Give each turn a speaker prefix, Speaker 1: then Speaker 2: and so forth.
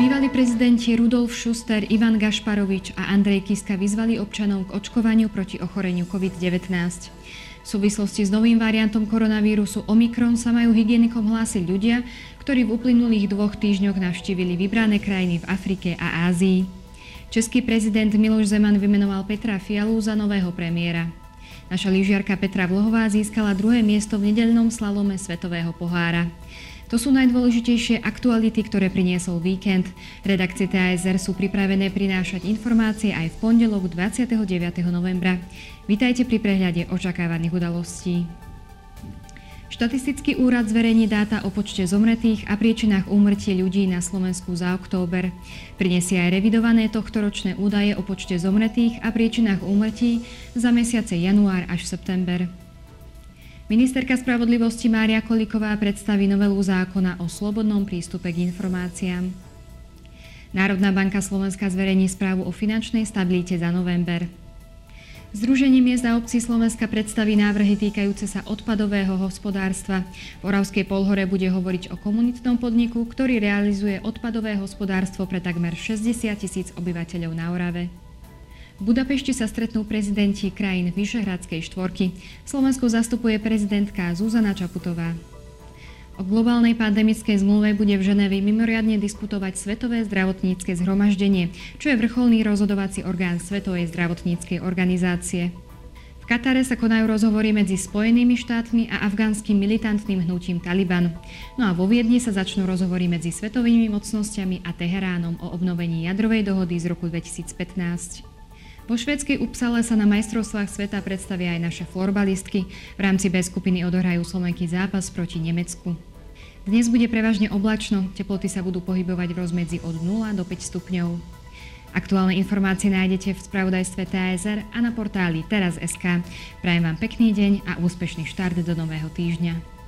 Speaker 1: Bývalí prezidenti Rudolf Schuster, Ivan Gašparovič a Andrej Kiska vyzvali občanov k očkovaniu proti ochoreniu COVID-19. V súvislosti s novým variantom koronavírusu Omikron sa majú hygienikom hlásiť ľudia, ktorí v uplynulých dvoch týždňoch navštívili vybrané krajiny v Afrike a Ázii. Český prezident Miloš Zeman vymenoval Petra Fialu za nového premiéra. Naša lyžiarka Petra Vlohová získala druhé miesto v nedeľnom slalome Svetového pohára. To sú najdôležitejšie aktuality, ktoré priniesol víkend. Redakcie TASR sú pripravené prinášať informácie aj v pondelok 29. novembra. Vítajte pri prehľade očakávaných udalostí. Štatistický úrad zverejní dáta o počte zomretých a príčinách úmrtí ľudí na Slovensku za október. Prinesie aj revidované tohtoročné údaje o počte zomretých a príčinách úmrtí za mesiace január až september. Ministerka spravodlivosti Mária Koliková predstaví novelu zákona o slobodnom prístupe k informáciám. Národná banka Slovenska zverejní správu o finančnej stabilite za november. Združenie miest a obcí Slovenska predstaví návrhy týkajúce sa odpadového hospodárstva. V Oravskej polhore bude hovoriť o komunitnom podniku, ktorý realizuje odpadové hospodárstvo pre takmer 60 tisíc obyvateľov na Orave. Budapešti sa stretnú prezidenti krajín Vyšehradskej štvorky. Slovensku zastupuje prezidentka Zuzana Čaputová. O globálnej pandemickej zmluve bude v Ženevi mimoriadne diskutovať Svetové zdravotnícke zhromaždenie, čo je vrcholný rozhodovací orgán Svetovej zdravotníckej organizácie. V Katare sa konajú rozhovory medzi Spojenými štátmi a afgánskym militantným hnutím Taliban. No a vo Viedni sa začnú rozhovory medzi svetovými mocnosťami a Teheránom o obnovení jadrovej dohody z roku 2015. Po švedskej Upsale sa na majstrovstvách sveta predstavia aj naše florbalistky. V rámci B skupiny odohrajú Slovenky zápas proti Nemecku. Dnes bude prevažne oblačno, teploty sa budú pohybovať v rozmedzi od 0 do 5 stupňov. Aktuálne informácie nájdete v spravodajstve TSR a na portáli teraz.sk. Prajem vám pekný deň a úspešný štart do nového týždňa.